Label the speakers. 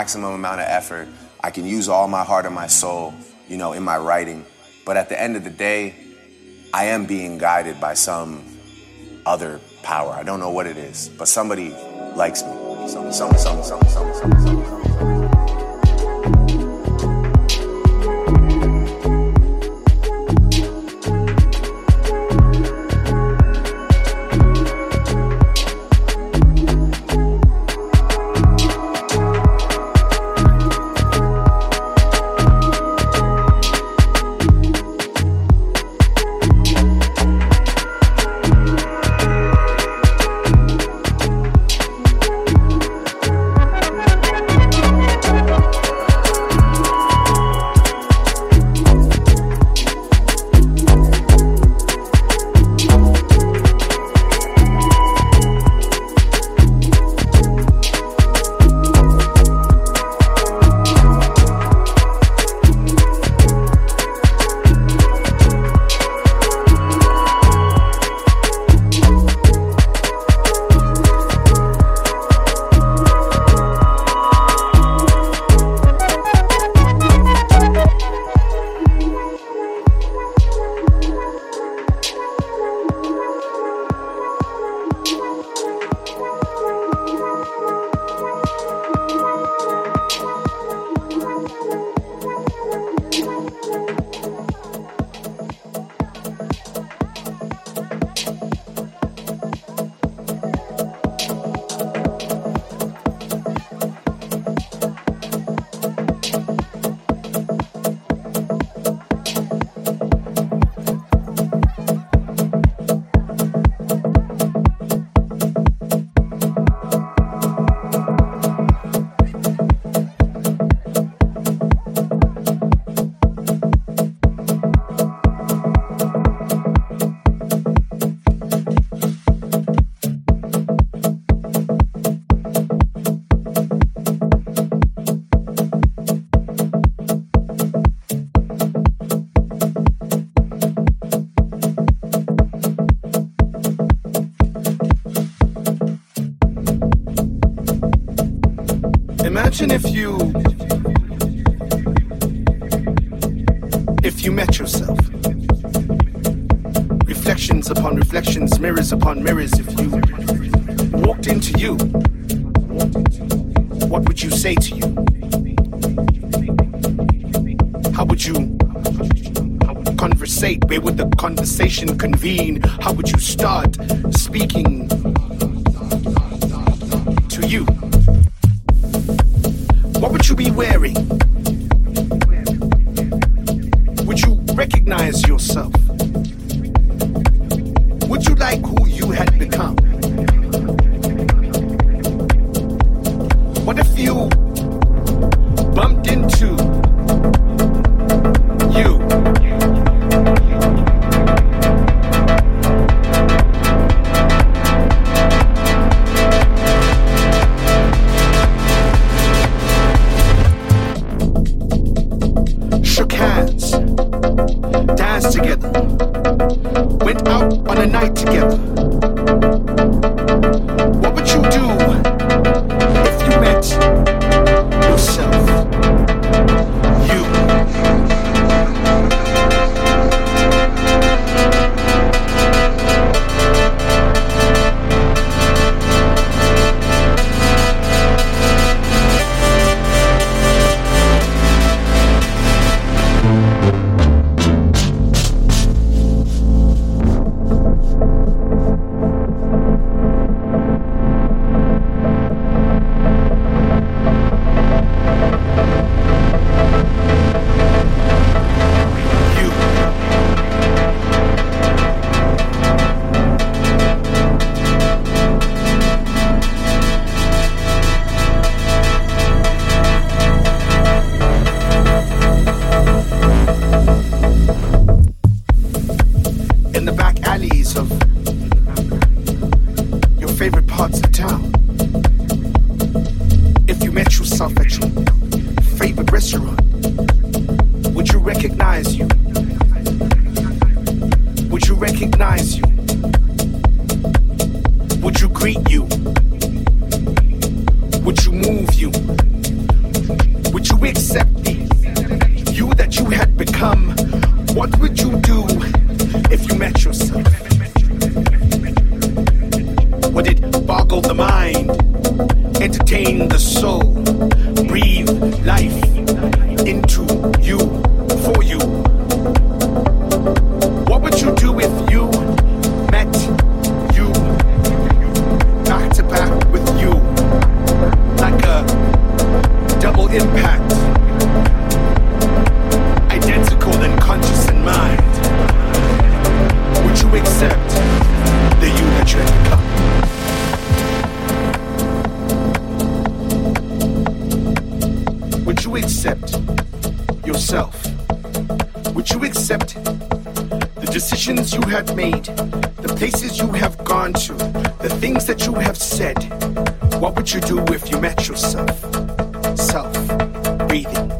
Speaker 1: maximum amount of effort. I can use all my heart and my soul, you know, in my writing. But at the end of the day, I am being guided by some other power. I don't know what it is, but somebody likes me. Some, some, some, some, some, some, some, some. intervene. decisions you have made, the places you have gone to, the things that you have said. What would you do if you met yourself? Self, breathing.